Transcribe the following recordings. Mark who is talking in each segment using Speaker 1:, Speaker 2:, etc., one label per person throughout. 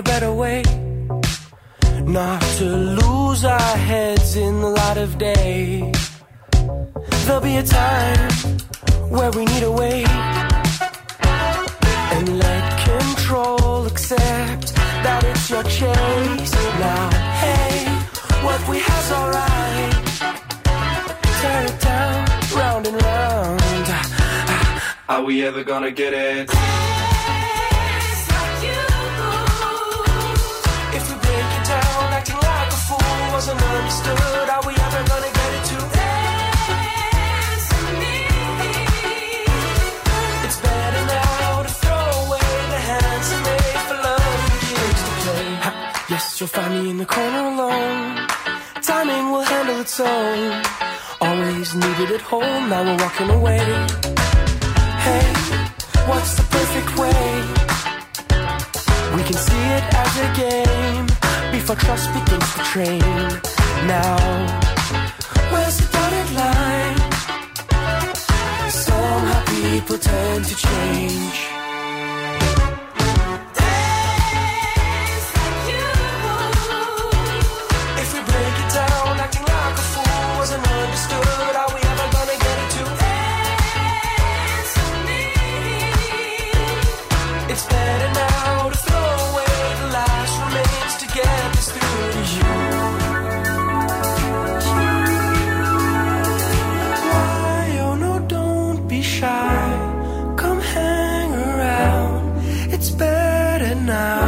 Speaker 1: a better way. Not to lose our heads in the light of day. There'll be a time where we need a way. And let control accept that it's your chase. Now, hey, what we have's alright. Tear it down, round and round.
Speaker 2: Are we ever gonna get it?
Speaker 1: Wasn't understood, are we ever gonna get it too? It's better now to throw away the hands that made for love begins to play. Yes, you'll find me in the corner alone. Timing will handle its own. Always needed at home, now we're walking away. Hey, what's the perfect way? We can see it as a game before trust begins to train. Now, where's the dotted line? Somehow people tend to change. Now.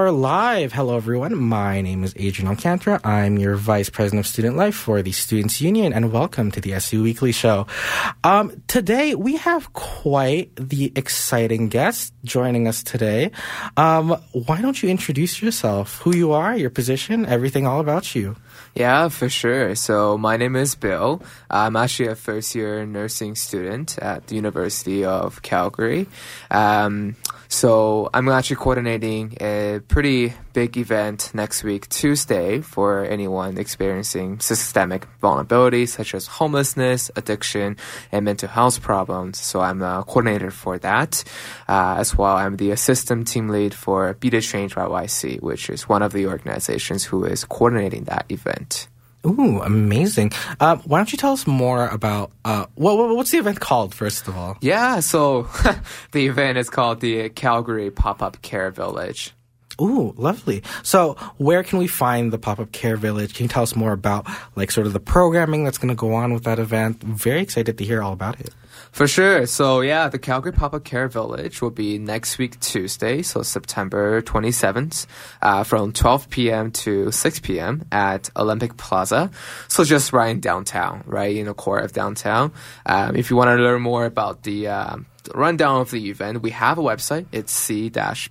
Speaker 2: Are
Speaker 3: live. Hello, everyone. My name is Adrian Alcantara. I'm your Vice President of Student Life for the Students Union, and welcome to the SU Weekly Show. Um, today, we have quite the exciting guest joining us today. Um, why don't you introduce yourself, who you are, your position, everything all about you?
Speaker 4: Yeah, for sure. So my name is Bill. I'm actually a first year nursing student at the University of Calgary. Um, so I'm actually coordinating a pretty big event next week, Tuesday, for anyone experiencing systemic vulnerabilities such as homelessness, addiction, and mental health problems. So I'm a coordinator for that. Uh, as well, I'm the assistant team lead for Be the Change YYC, which is one of the organizations who is coordinating that event.
Speaker 3: Ooh, amazing. Uh, why don't you tell us more about, uh, what, what- what's the event called, first of all?
Speaker 4: Yeah, so the event is called the Calgary Pop Up Care Village.
Speaker 3: Ooh, lovely. So, where can we find the pop-up care village? Can you tell us more about, like, sort of the programming that's going to go on with that event? Very excited to hear all about it.
Speaker 4: For sure. So yeah, the Calgary Pop Up Care Village will be next week Tuesday, so September 27th, uh, from 12 p.m. to 6 p.m. at Olympic Plaza. So just right in downtown, right in the core of downtown. Um, if you want to learn more about the um, rundown of the event, we have a website. It's c-pucv.ca.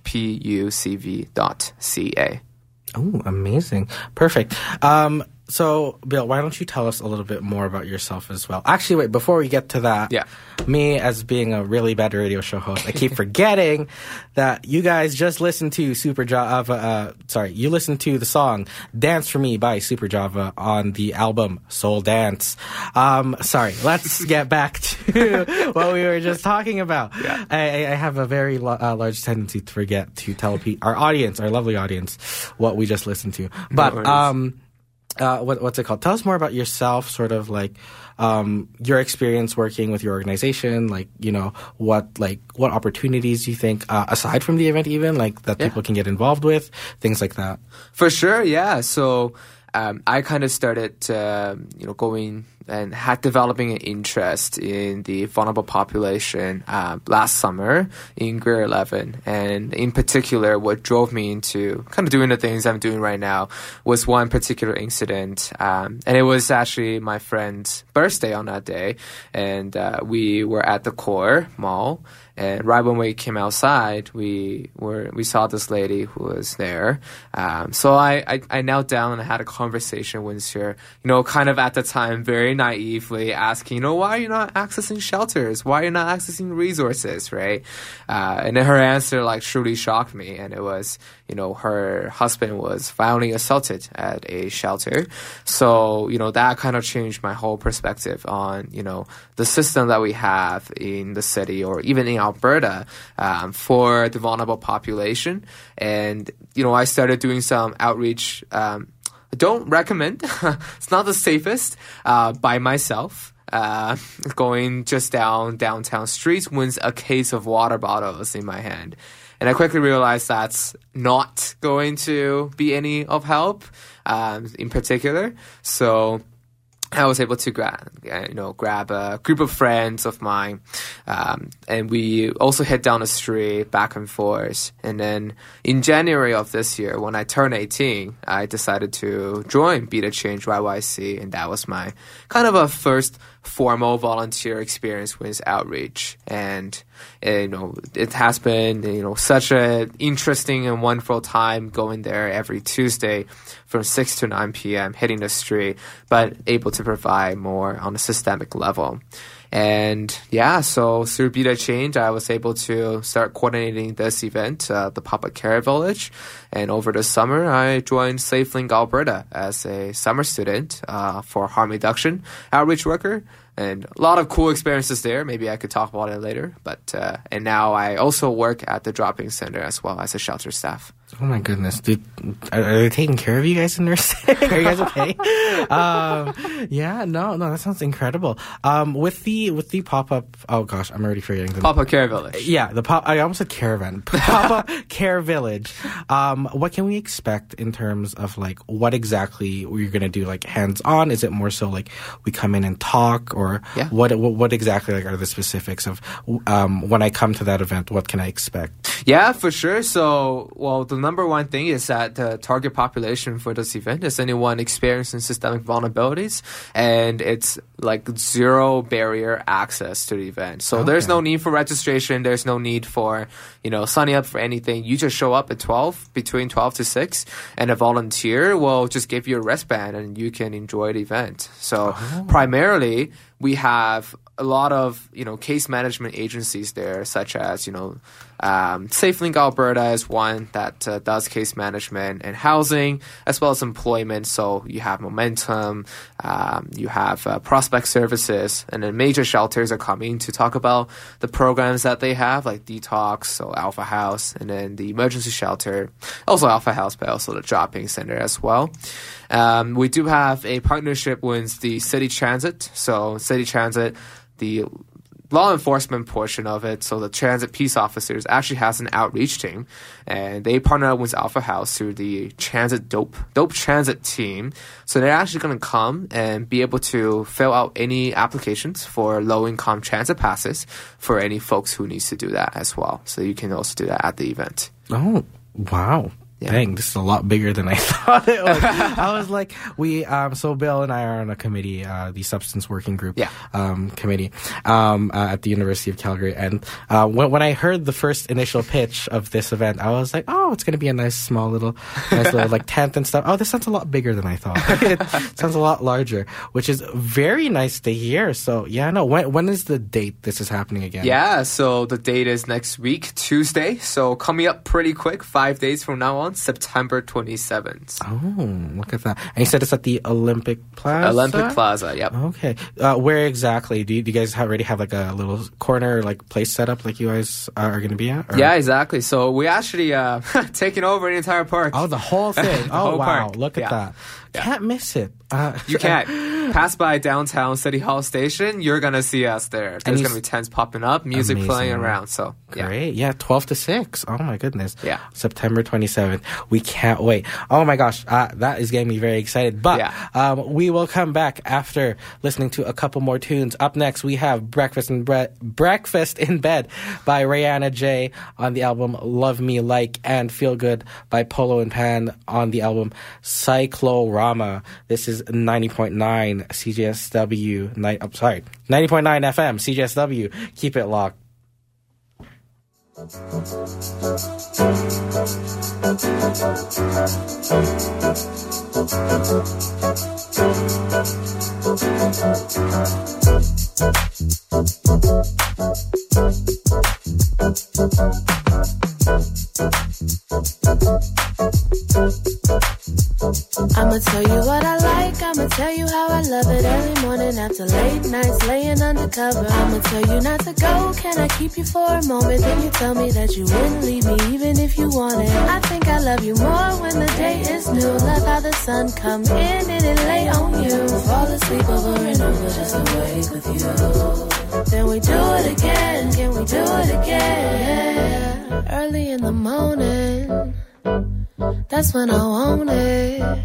Speaker 3: Oh, amazing. Perfect. Um, so, Bill, why don't you tell us a little bit more about yourself as well? Actually, wait, before we get to that,
Speaker 4: Yeah.
Speaker 3: me as being a really bad radio show host, I keep forgetting that you guys just listened to Super Java, uh, sorry, you listened to the song Dance for Me by Super Java on the album Soul Dance. Um, sorry, let's get back to what we were just talking about.
Speaker 4: Yeah.
Speaker 3: I, I have a very lo- uh, large tendency to forget to tell pe- our audience, our lovely audience, what we just listened to. But,
Speaker 4: worries.
Speaker 3: um, uh, what, what's it called? Tell us more about yourself, sort of like um, your experience working with your organization. Like, you know, what like what opportunities you think uh, aside from the event, even like that
Speaker 4: Yeah.
Speaker 3: people can get involved with, things like that.
Speaker 4: For sure, yeah. So um, I kind of started, um, you know, going and had developing an interest in the vulnerable population uh, last summer in grade 11. And in particular, what drove me into kind of doing the things I'm doing right now was one particular incident. Um, and it was actually my friend's birthday on that day. And uh, we were at the core mall. And right when we came outside, we were we saw this lady who was there. Um, so I, I I knelt down and had a conversation with her. You know, kind of at the time, very naively asking, you know, why are you not accessing shelters? Why are you not accessing resources? Right? Uh, and then her answer like truly shocked me, and it was, you know, her husband was violently assaulted at a shelter. So you know that kind of changed my whole perspective on you know the system that we have in the city or even in Alberta um, for the vulnerable population. And you know I started doing some outreach. Um, I don't recommend. it's not the safest uh, by myself. Uh, going just down downtown streets with a case of water bottles in my hand. And I quickly realized that's not going to be any of help, um, in particular. So I was able to grab, uh, you know, grab a group of friends of mine, um, and we also head down the street back and forth. And then in January of this year, when I turned 18, I decided to join Be the Change YYC, and that was my kind of a first formal volunteer experience with outreach. And uh, you know, it has been you know such a interesting and wonderful time going there every Tuesday from 6 to 9 p.m. hitting the street, but able to provide more on a systemic level. And yeah, so through Be the Change, I was able to start coordinating this event, uh, the Pop Up Care Village. And over the summer, I joined SafeLink Alberta as a summer student uh, for harm reduction outreach worker. And a lot of cool experiences there. Maybe I could talk about it later. But uh, and now I also work at the Drop-In center as well as a shelter staff.
Speaker 3: Oh my goodness, dude! Are, are they taking care of you guys in nursing? are you guys okay? um, yeah, no, no, that sounds incredible. Um, with the with the pop up, oh gosh, I'm already forgetting the
Speaker 4: Papa Care Village.
Speaker 3: Yeah, the pop. I almost said caravan. Papa Care Village. Um, what can we expect in terms of like what exactly you're gonna do? Like hands on? Is it more so like we come in and talk, or
Speaker 4: Yeah.
Speaker 3: what, what? What exactly like are the specifics of um, when I come to that event? What can I expect?
Speaker 4: Yeah, for sure. So, well, the number one thing is that the target population for this event is anyone experiencing systemic vulnerabilities, and it's like zero barrier access to the event. So there's no need for registration. There's no need for you know signing up for anything. You just show up at twelve between twelve to six, and a volunteer will just give you a wristband, and you can enjoy the event. So oh. primarily, we have a lot of you know case management agencies there, such as you know um, SafeLink Alberta is one that uh, does case management and housing as well as employment. So you have Momentum, um, you have uh, Prospect Services, and then major shelters are coming to talk about the programs that they have, like Detox, so Alpha House, and then the emergency shelter, also Alpha House, but also the Drop-In center as well. Um, we do have a partnership with the City Transit. So City Transit, the law enforcement portion of it, so the transit peace officers actually has an outreach team, and they partner up with Alpha House through the transit DOAP DOAP transit team. So they're actually going to come and be able to fill out any applications for low income transit passes for any folks who needs to do that as well. So you can also do that at the event.
Speaker 3: Oh, wow.
Speaker 4: Yeah.
Speaker 3: Dang, this is a lot bigger than I thought it was. I was like, we, um, so Bill and I are on a committee, uh, the substance working group,
Speaker 4: Yeah.
Speaker 3: um, committee, um, uh, at the University of Calgary. And, uh, when, when I heard the first initial pitch of this event, I was like, oh, it's going to be a nice small little, nice little like tent and stuff. Oh, this sounds a lot bigger than I thought. it sounds a lot larger, which is very nice to hear. So yeah, no, when, when is the date this is happening again?
Speaker 4: Yeah, so the date is next week, Tuesday. So coming up pretty quick, five days from now on. Downtown September 27th.
Speaker 3: Oh, look at that! And you said it's at the Olympic Plaza.
Speaker 4: Olympic Plaza, yep.
Speaker 3: Okay, uh, where exactly? Do you, do you guys already have like a little corner, like place set up, like you guys are going to be at? or-
Speaker 4: Yeah, exactly. So we actually uh, taking over the entire park.
Speaker 3: Oh, the whole thing.
Speaker 4: The
Speaker 3: oh,
Speaker 4: whole
Speaker 3: wow!
Speaker 4: park.
Speaker 3: Look at
Speaker 4: Yeah.
Speaker 3: that.
Speaker 4: Yeah.
Speaker 3: Can't miss it. Uh,
Speaker 4: You can't pass by downtown City Hall Station. You're gonna see us there. There's gonna be tents popping up, music
Speaker 3: Amazing.
Speaker 4: playing around. So yeah.
Speaker 3: Great. Yeah, 12 to 6. Oh my goodness.
Speaker 4: Yeah.
Speaker 3: September 27th. We can't wait. Oh my gosh. Uh, that is getting me very excited. But
Speaker 4: Yeah.
Speaker 3: um, we will come back after listening to a couple more tunes. Up next, we have Breakfast in, Bre- Breakfast in Bed by Rihanna J on the album Love Me Like and Feel Good by Polo and Pan on the album Cyclorama. This is 90.9 CJSW. Ni- I'm sorry. 90.9 FM CJSW. Keep it locked.
Speaker 5: I'ma tell you what I like, I'ma tell you how I love it early morning after late nights laying undercover. I'ma tell you not to go, can I keep you for a moment? Then you me that you wouldn't leave me even if you wanted. I think I love you more when the day is new. Love how the sun come in and it lay on you. Fall asleep over and over just awake with you. Then we do it again, can we do it again? Early in the morning. That's when I want it.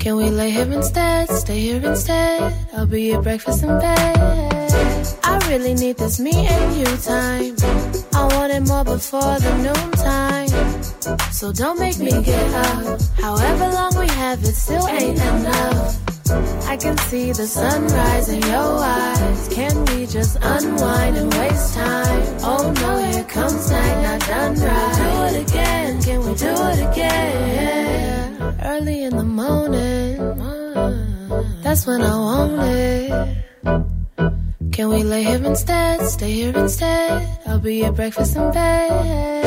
Speaker 5: Can we lay here instead? Stay here instead. I'll be your breakfast in bed. I really need this me and you time. I want it more before the noon time. So don't make me get up. However long we have it, still ain't enough. I can see the sunrise in your eyes. Can we just unwind and waste time? Oh no, here comes night, not done right. Do it again, can we do it again? Early in the morning, that's when I want it. Can we lay here instead? Stay here instead. I'll be your breakfast in bed.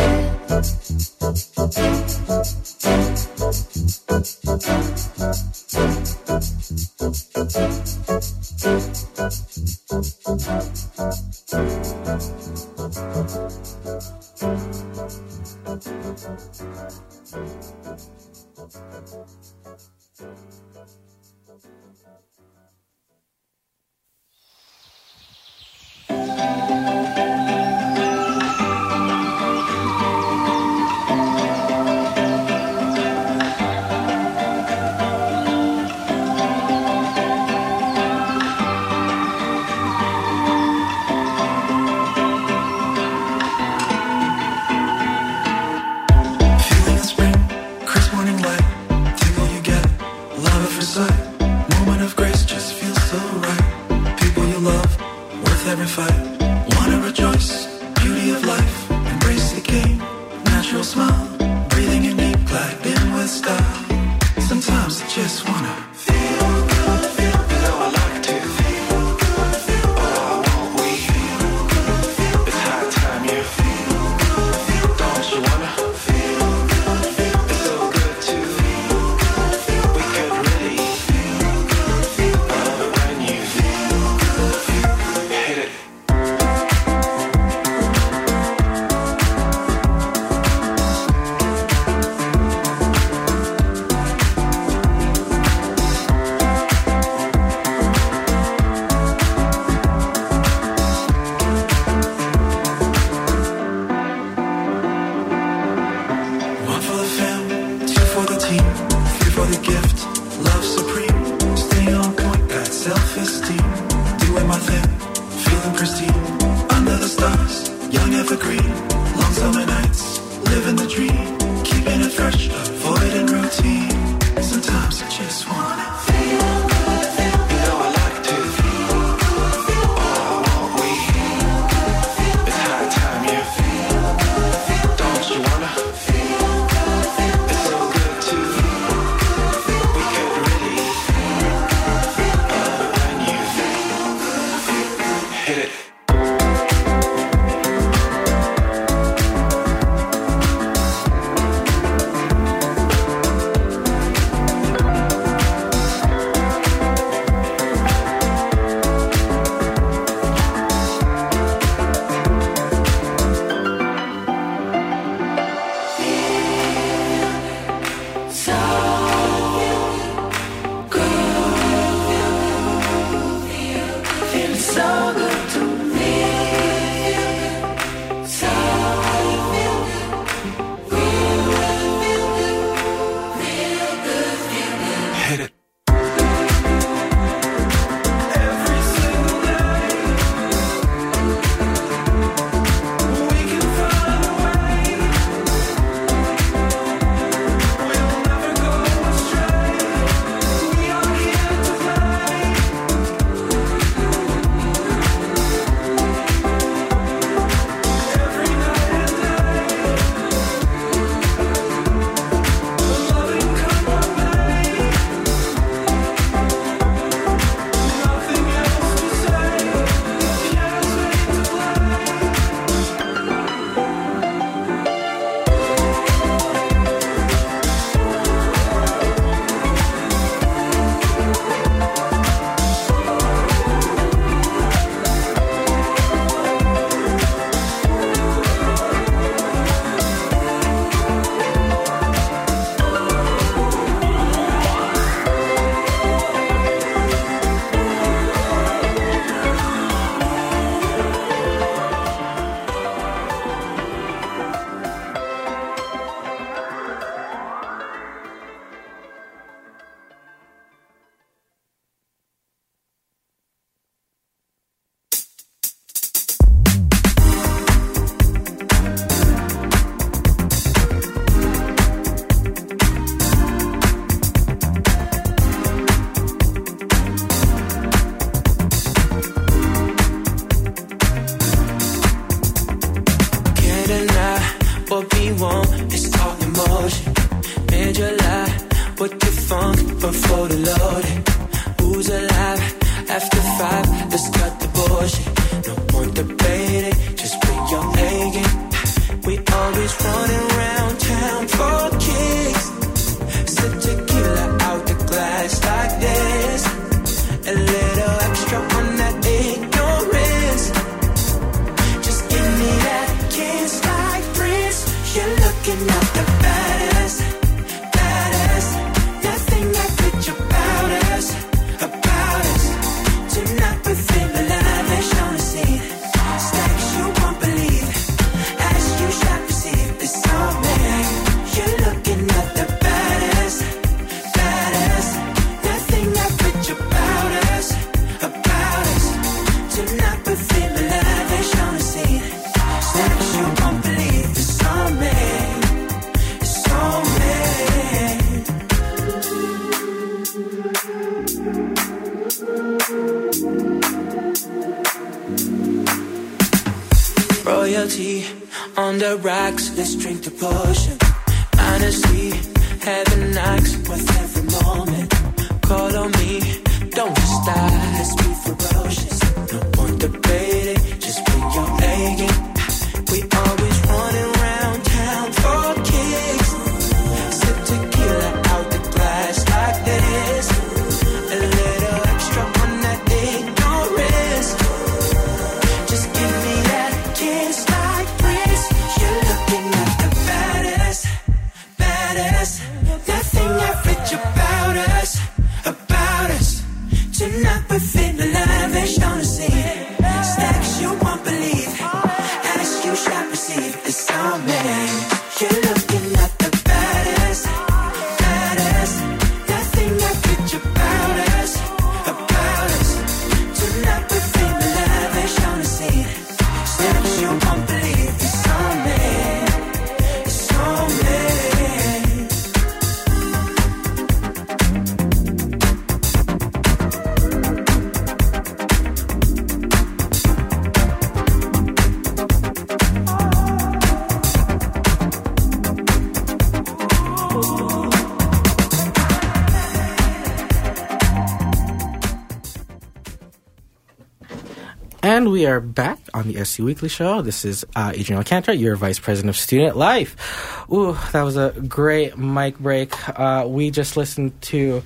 Speaker 6: Música Natural smile, breathing in deep, glide in with style. Sometimes I just wanna
Speaker 1: Deny what we want is talk emotion. July, what you funk before the. Who's alive after five? Let's cut the bullshit. No point debating, just bring your A game. We always running around town for rocks, let's drink the potion. Tonight we're feeling
Speaker 3: are back on the SU Weekly Show. This is uh, Adrian Alcantara, your Vice President of Student Life. Ooh, that was a great mic break. Uh, we just listened to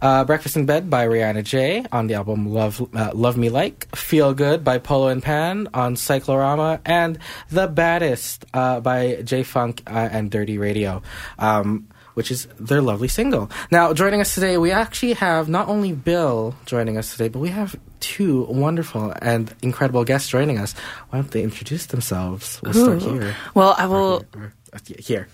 Speaker 3: uh, Breakfast in Bed by Rihanna J on the album Love uh, Love Me Like, Feel Good by Polo and Pan on Cyclorama, and The Baddest uh, by J Funk uh, and Dirty Radio. Um, which is their lovely single. Now, joining us today, we actually have not only Bill joining us today, but we have two wonderful and incredible guests joining us. Why don't they introduce themselves? We'll start here.
Speaker 7: Well, I will.
Speaker 3: Or- here.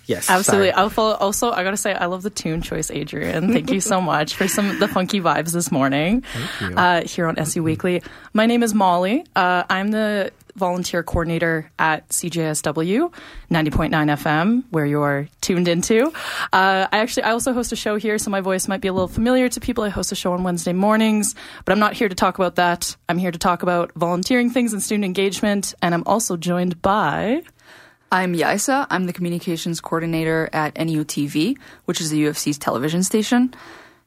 Speaker 3: Yes,
Speaker 7: Absolutely.
Speaker 3: sorry.
Speaker 7: Also, also, I gotta say, I love the tune choice, Adrian. Thank you so much for some the funky vibes this morning
Speaker 3: you.
Speaker 7: uh, here on SU Weekly. My name is Molly. Uh, I'm the volunteer coordinator at CJSW 90.9 FM, where you're tuned into. Uh, I actually, I also host a show here, so my voice might be a little familiar to people. I host a show on Wednesday mornings, but I'm not here to talk about that. I'm here to talk about volunteering things and student engagement, and I'm also joined by.
Speaker 8: I'm Yaisa. I'm the communications coordinator at NUTV, which is the U of C's television station.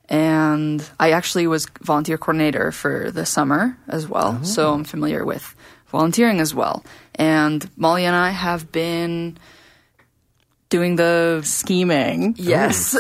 Speaker 8: And I actually was volunteer coordinator for the summer as well. Oh. So I'm familiar with volunteering as well. And Molly and I have been doing the
Speaker 7: Scheming.
Speaker 8: yes.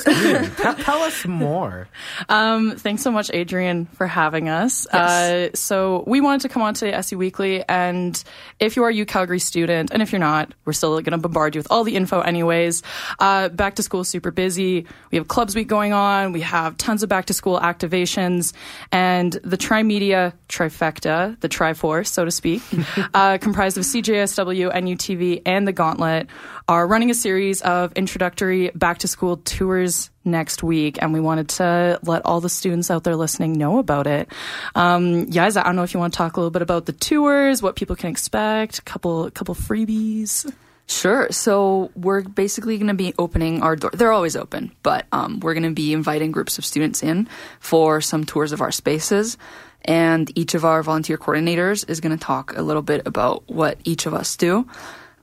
Speaker 3: Tell, tell us more.
Speaker 7: Um, thanks so much, Adrian, for having us. Uh, so we wanted to come on to SU Weekly, and if you are a U Calgary student, and if you're not, we're still going to bombard you with all the info anyways. Uh, back to school is super busy. We have Clubs Week going on. We have tons of back to school activations, and the Trimedia trifecta, the Triforce, so to speak, uh, comprised of CJSW, NUTV, and the Gauntlet, are running a series of introductory back to school tours next week, and we wanted to let all the students out there listening know about it. Um, guys, I don't know if you want to talk a little bit about the tours, what people can expect, a couple couple freebies.
Speaker 8: Sure. So we're basically going to be opening our door. They're always open, but um, we're going to be inviting groups of students in for some tours of our spaces. And each of our volunteer coordinators is going to talk a little bit about what each of us do.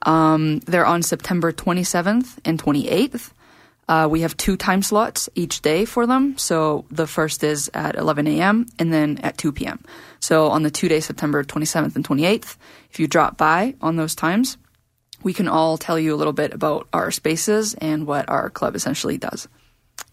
Speaker 8: Um, they're on September 27th and 28th. Uh, we have two time slots each day for them. So the first is at 11 a.m. and then at 2 p.m. So on the two days, September 27th and 28th, if you drop by on those times, we can all tell you a little bit about our spaces and what our club essentially does.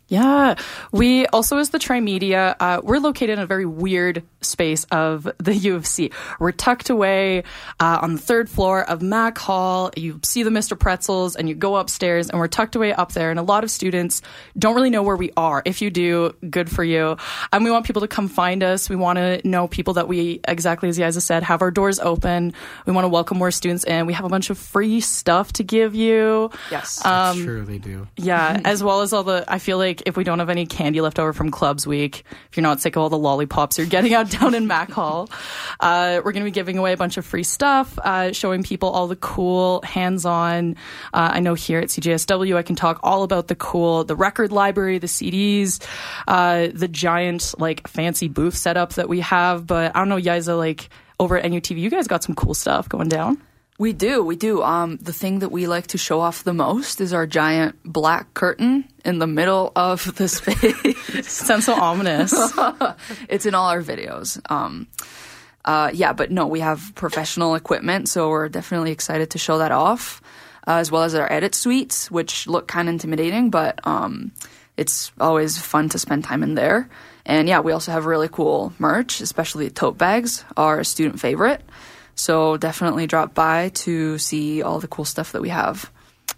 Speaker 7: Yeah, we also as the Trimedia, uh, we're located in a very weird space of the U of C. We're tucked away uh, on the third floor of Mac Hall. You see the Mr. Pretzels, and you go upstairs, and we're tucked away up there. And a lot of students don't really know where we are. If you do, good for you. And we want people to come find us. We want to know people that we, exactly as Yaza said, have our doors open. We want to welcome more students in. We have a bunch of free stuff to give you.
Speaker 8: Yes.
Speaker 3: That's true, they do.
Speaker 7: Yeah, as well as all the. I feel like if we don't have any candy left over from Clubs Week, if you're not sick of all the lollipops you're getting out down in Mac Hall, uh, we're going to be giving away a bunch of free stuff, uh, showing people all the cool hands-on. Uh, I know here at CJSW, I can talk all about the cool, the record library, the CDs, uh, the giant like fancy booth setup that we have. But I don't know, Yiza, like over at NUTV, you guys got some cool stuff going down.
Speaker 8: We do, we do. Um, the thing that we like to show off the most is our giant black curtain in the middle of the space.
Speaker 7: Sounds so ominous.
Speaker 8: it's in all our videos. Um, uh, yeah, but no, we have professional equipment, so we're definitely excited to show that off, uh, as well as our edit suites, which look kind of intimidating, but um, it's always fun to spend time in there. And yeah, we also have really cool merch, especially tote bags are a student favorite. So definitely drop by to see all the cool stuff that we have.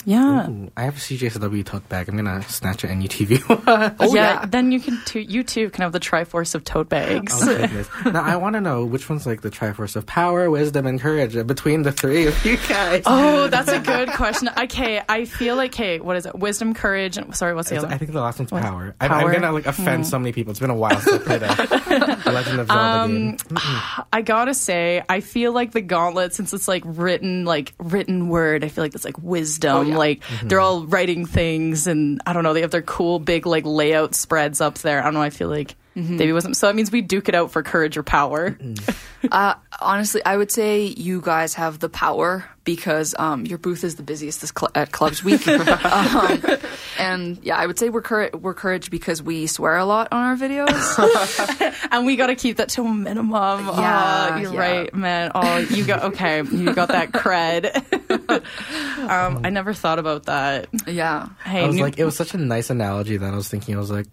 Speaker 7: Yeah.
Speaker 3: Ooh, I have a CJSW tote bag. I'm gonna snatch an NUTV.
Speaker 8: Oh,
Speaker 7: yeah,
Speaker 8: yeah.
Speaker 7: then you can too, you too can have the Triforce of tote bags.
Speaker 3: Oh goodness! now I want to know which one's like the Triforce of power, wisdom, and courage between the three of you guys.
Speaker 7: Oh, that's a good question. Okay, I feel like, hey, what is it? Wisdom, courage, and sorry, what's the
Speaker 3: It's-
Speaker 7: other?
Speaker 3: I think the last one's
Speaker 7: What?
Speaker 3: power. I'm, I'm gonna like offend hmm. so many people. It's been a while since I played a Legend of Zelda
Speaker 7: Um,
Speaker 3: game.
Speaker 7: I gotta say, I feel like the gauntlet, since it's like written, like written word, I feel like it's like wisdom.
Speaker 8: yeah.
Speaker 7: Like they're all writing things, and I don't know, they have their cool big like layout spreads up there. I don't know. I feel like maybe wasn't. So that means we duke it out for courage or power.
Speaker 8: Uh, honestly, I would say you guys have the power because um, your booth is the busiest this cl- at Clubs Week. um, and yeah, I would say we're, cour- we're courage because we swear a lot on our videos.
Speaker 7: and we got to keep that to a minimum.
Speaker 8: Yeah,
Speaker 7: oh, you're
Speaker 8: yeah.
Speaker 7: right, man. Oh, you got okay. You got that cred. um, I never thought about that.
Speaker 8: yeah.
Speaker 7: Hey,
Speaker 3: I was
Speaker 7: new-
Speaker 3: like, it was such a nice analogy that I was thinking. I was like,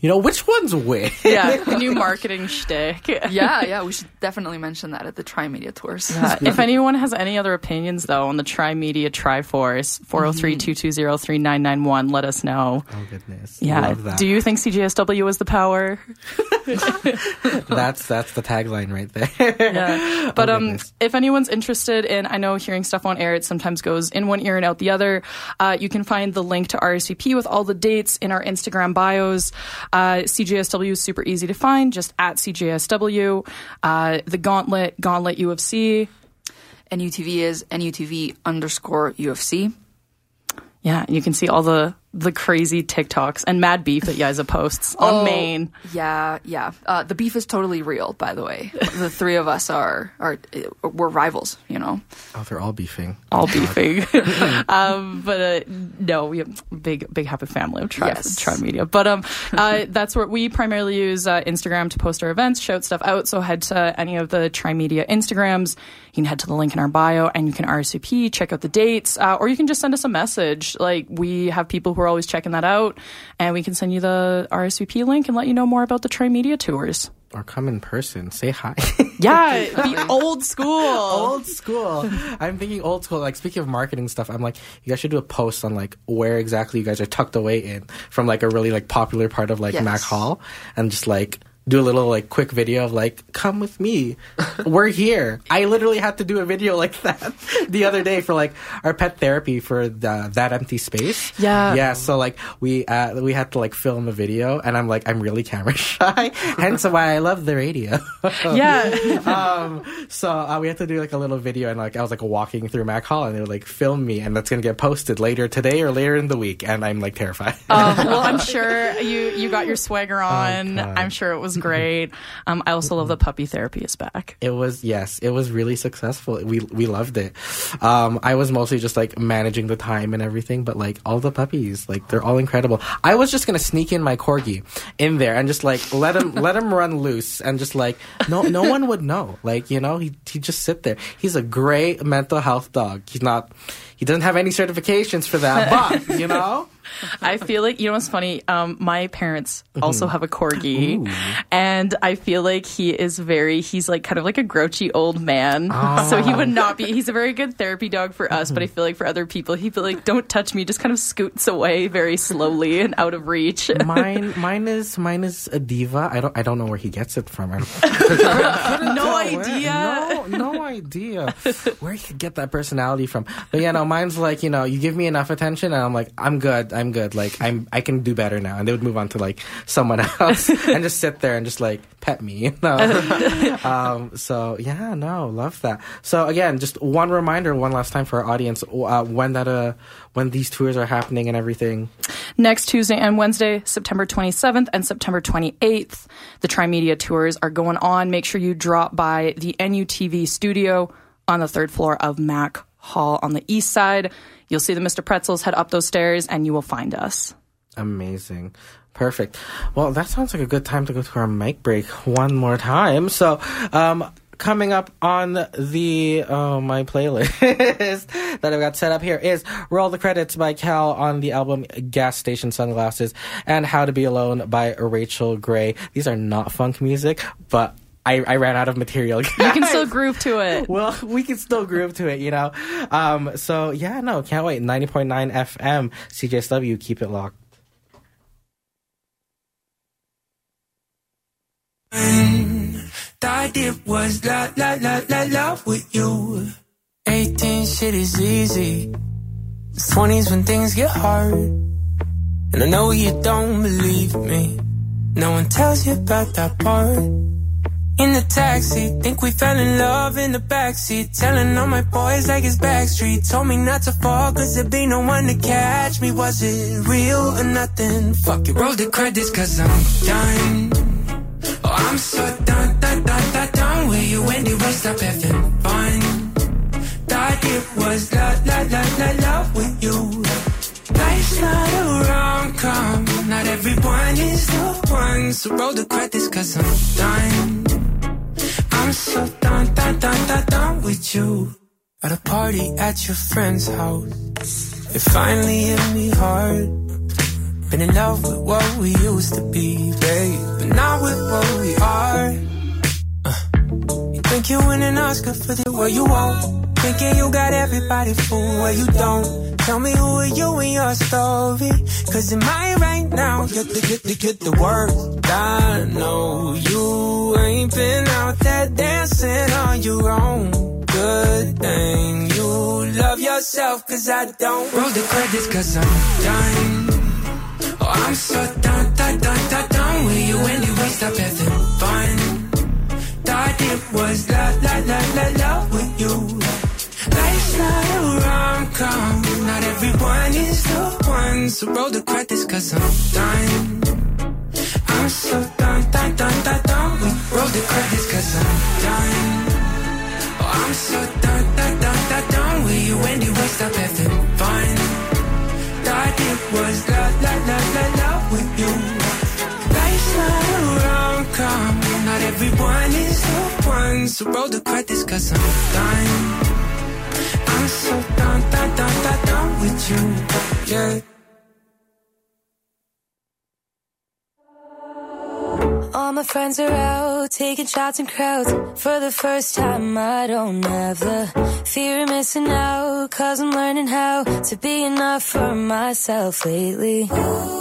Speaker 3: You know, which one's which?
Speaker 7: Yeah, the new marketing shtick.
Speaker 8: Yeah, yeah, we should definitely mention that at the Tri Media tours.
Speaker 7: Uh, if anyone has any other opinions, though, on the Tri Media Triforce, 403 220 3991, let us know.
Speaker 3: Oh goodness.
Speaker 7: Yeah.
Speaker 3: Love that.
Speaker 7: Do you think CJSW is the power?
Speaker 3: that's that's the tagline right there.
Speaker 7: Yeah. But um, if anyone's interested in, I know hearing stuff on air, it sometimes goes in one ear and out the other. Uh, you can find the link to RSVP with all the dates in our Instagram bios. Uh, CJSW is super easy to find, just at CJSW. Uh, the Gauntlet, Gauntlet U of C.
Speaker 8: NUTV is NUTV underscore U of C.
Speaker 7: Yeah, you can see all the the crazy TikToks and mad beef that Yiza posts on
Speaker 8: Oh,
Speaker 7: Maine.
Speaker 8: Yeah, yeah. Uh, the beef is totally real, by the way. the three of us are are uh, we're rivals, you know.
Speaker 3: oh, they're all beefing.
Speaker 7: all beefing. um, but uh, no, we have a big, big happy family of Tri,
Speaker 8: Yes.
Speaker 7: Tri Media. But um, uh, that's where we primarily use uh, Instagram to post our events, shout stuff out. So head to any of the Tri Media Instagrams. You can head to the link in our bio and you can RSVP, check out the dates, uh, or you can just send us a message. Like we have people who are always checking that out, and we can send you the RSVP link and let you know more about the Tri Media tours.
Speaker 3: Or come in person. Say hi.
Speaker 7: Yeah, the old school.
Speaker 3: old school. I'm thinking old school. Like speaking of marketing stuff, I'm like, you guys should do a post on like where exactly you guys are tucked away in from like a really like popular part of like
Speaker 8: Yes.
Speaker 3: Mac Hall, and just like do a little like quick video of like, come with me, we're here. I literally had to do a video like that the other day for like our pet therapy for the, that empty space.
Speaker 7: Yeah.
Speaker 3: yeah. So like we uh, we had to like film a video, and I'm like, I'm really camera shy, hence why I love the radio.
Speaker 7: Yeah.
Speaker 3: um, so uh, we had to do like a little video, and like I was like walking through Mac Hall, and they were like film me, and that's gonna get posted later today or later in the week, and I'm like terrified.
Speaker 7: Uh, well, I'm sure you you got your swagger on.
Speaker 3: God.
Speaker 7: I'm sure it was great. Um, I also love the puppy therapy is back.
Speaker 3: It was yes, it was really successful. We we loved it. Um, I was mostly just like managing the time and everything, but like all the puppies, like they're all incredible. I was just gonna sneak in my corgi in there and just like let him let him run loose and just like no no one would know. Like you know he he just sit there. He's a great mental health dog. He's not. He doesn't have any certifications for that, but you know.
Speaker 7: I feel like you know what's funny. Um, my parents also mm-hmm. have a corgi, and I feel like he is very. He's like kind of like a grouchy old man. So he would ah. not be. He's a very good therapy dog for us, but I mm-hmm. feel like for other people, he'd be like, "Don't touch me." Just kind of scoots away very slowly and out of reach.
Speaker 3: mine mine is mine is a diva. I don't I don't know where he gets it from. I don't,
Speaker 7: no
Speaker 3: Where-
Speaker 7: idea.
Speaker 3: No, no idea where he could get that personality from. But yeah, no, mine's like you know, you give me enough attention, and I'm like, I'm good, I'm good. Like I'm, I can do better now. And they would move on to like someone else and just sit there and just like pet me, you know. um, so yeah, no, love that. So again, just one reminder, one last time for our audience, uh, when that uh, when these tours are happening and everything.
Speaker 7: Next Tuesday and Wednesday, September 27th and September 28th, the Trimedia tours are going on. Make sure you drop by the NUTV studio on the third floor of Mac Hall on the east side. You'll see the Mr. Pretzels head up those stairs and you will find us.
Speaker 3: Amazing. Perfect. Well, that sounds like a good time to go to our mic break one more time. So, um, coming up on the oh, my playlist that I've got set up here is Roll the Credits by Cal on the album Gas Station Sunglasses and How to Be Alone by Rachel Gray. These are not funk music, but I, I ran out of material.
Speaker 7: You can still groove to it.
Speaker 3: well, we can still groove to it, you know. Um, so yeah, no, can't wait. Ninety point nine FM, CJSW, keep it locked.
Speaker 1: Thought it was la la la la love with you. 18 shit is easy. It's 20s when things get hard. And I know you don't believe me. No one tells you about that part. In the taxi, think we fell in love in the backseat. Telling all my boys like it's backstreet. Told me not to fall, cause there'd be no one to catch me. Was it real or nothing? Fuck it, roll the credits, cause I'm done. Oh, I'm so done, done, done, done, done with you anyway. Stop having fun. Thought it was la, la, la, la, love with you. Life's not a rom-com. Not everyone is the one. So roll the credits, cause I'm done. I'm so done, done, done, done, done with you. At a party at your friend's house. It finally hit me hard. Been in love with what we used to be, babe, but not with what we are. Uh, you think you win an Oscar for the way you won't. Thinking you got everybody fooled where you don't. Tell me who are you in your story? Cause in mine right now, you're the, get the, get the worst. I know you ain't been dancing on your own. Good thing you love yourself, cause I don't. Roll the credits, cause I'm done. Oh, I'm so done, done, done, done, done with you anyway. Stop having fun. Thought it was love, love, love, love, love with you. Life's not a rom-com. Not everyone is the one. So roll the credits, cause I'm done. I'm so done, done, done, done, done with roll the credits, cause I'm done. Oh, I'm so done, done, done, done, done with you anyway. Stop having fun. Thought it was love, love, love, love, love with you. Life's not a rom-com. Not everyone is the one. So roll the credits, cause I'm done. I'm so done, done, done, done, done with you. Yeah.
Speaker 9: All my friends are out taking shots in crowds. For the first time, I don't have the fear of missing out. Cause I'm learning how to be enough for myself lately. I've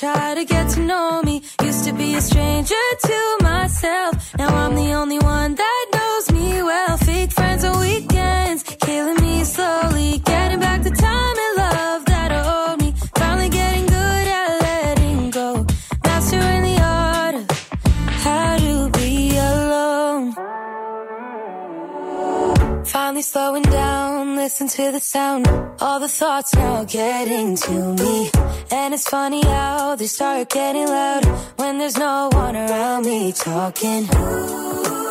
Speaker 9: try to get to know me. Used to be a stranger to myself. Now I'm the only one that knows me well. Fake friends on weekends, killing me slowly. Getting back the time and love that owed me. Finally getting good at letting go. Mastering the art of how to be alone. Finally slowing down, listen to the sound. All the thoughts now getting to me. And it's funny how they start getting loud when there's no one around me talking. Angels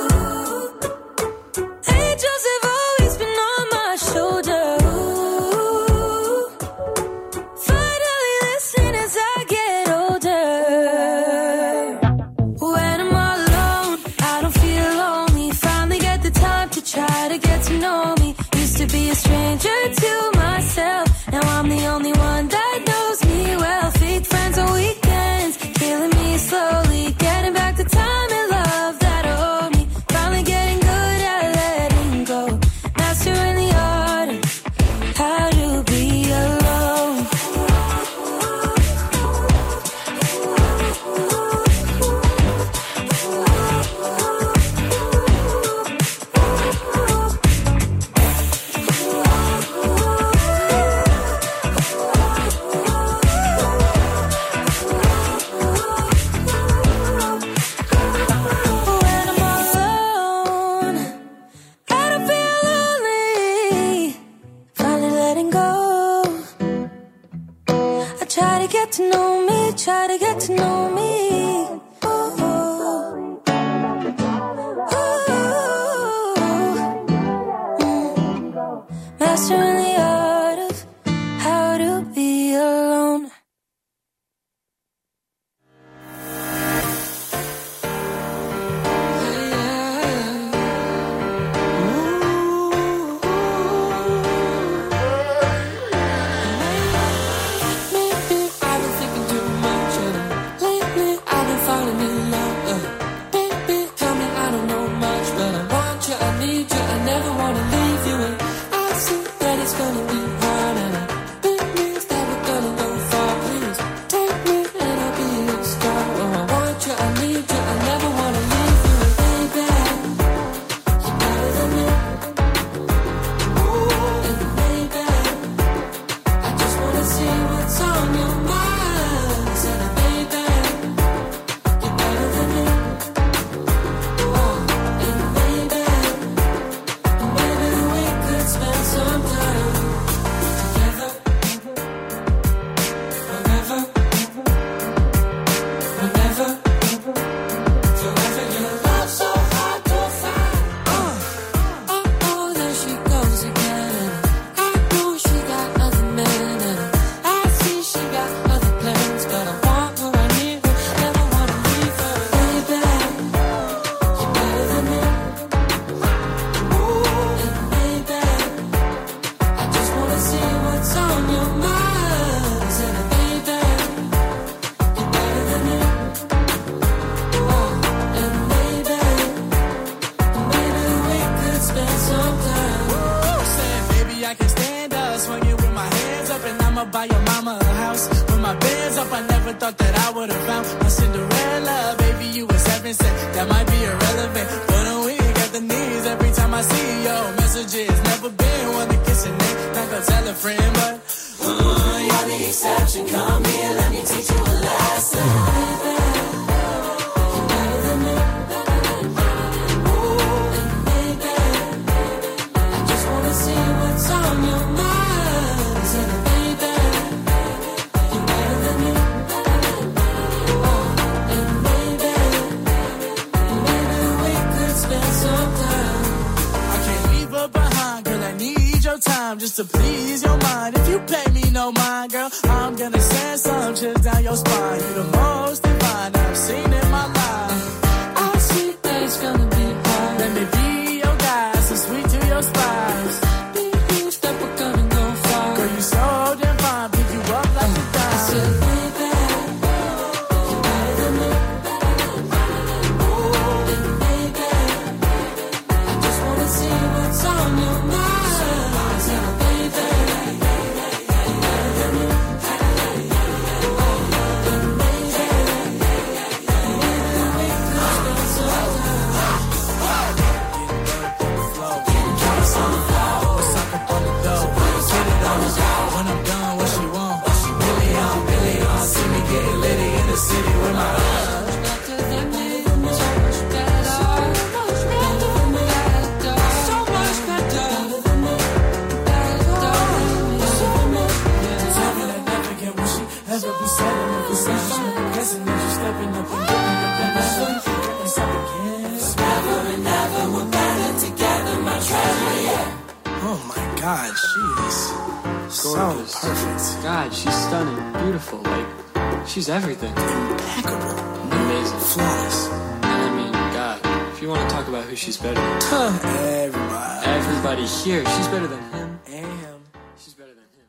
Speaker 1: here,
Speaker 10: she's better than him.
Speaker 1: And him.
Speaker 10: She's better than him.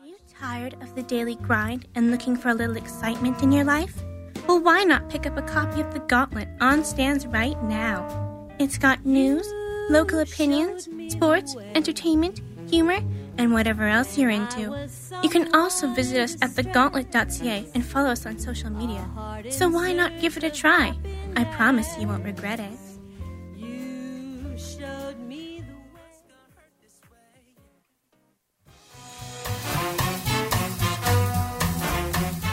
Speaker 11: Are you tired of the daily grind and looking for a little excitement in your life? Well, why not pick up a copy of The Gauntlet on stands right now? It's got news, local opinions, sports, entertainment, humor, and whatever else you're into. You can also visit us at thegauntlet.ca and follow us on social media. So why not give it a try? I promise you won't regret it.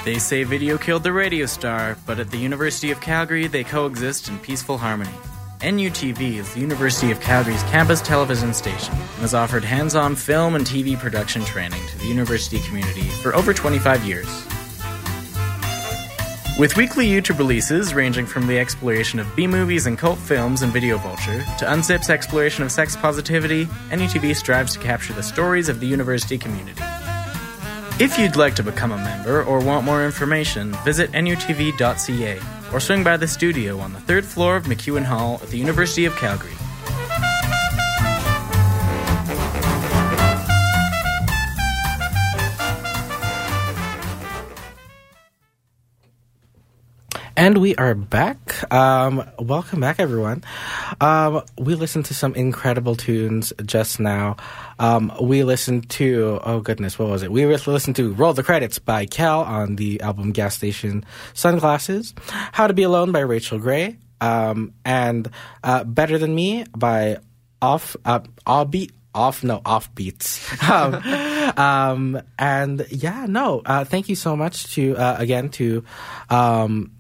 Speaker 12: They say video killed the radio star, but at the University of Calgary, they coexist in peaceful harmony. NUTV is the University of Calgary's campus television station and has offered hands on film and TV production training to the university community for over 25 years. With weekly YouTube releases ranging from the exploration of B movies and cult films and Video Vulture to Unzip's exploration of sex positivity, NUTV strives to capture the stories of the university community. If you'd like to become a member or want more information, visit nutv.ca or swing by the studio on the third floor of MacEwan Hall at the University of Calgary.
Speaker 3: And we are back. Um, welcome back, everyone. Um, we listened to some incredible tunes just now. Um, we listened to, oh goodness, what was it? We listened to Roll the Credits by Cal on the album Gas Station Sunglasses, How to Be Alone by Rachel Gray, um, and uh, Better Than Me by Off, uh, Offbeat, Off, no, Offbeats. Um, um, and yeah, no, uh, thank you so much to, uh, again, to, um,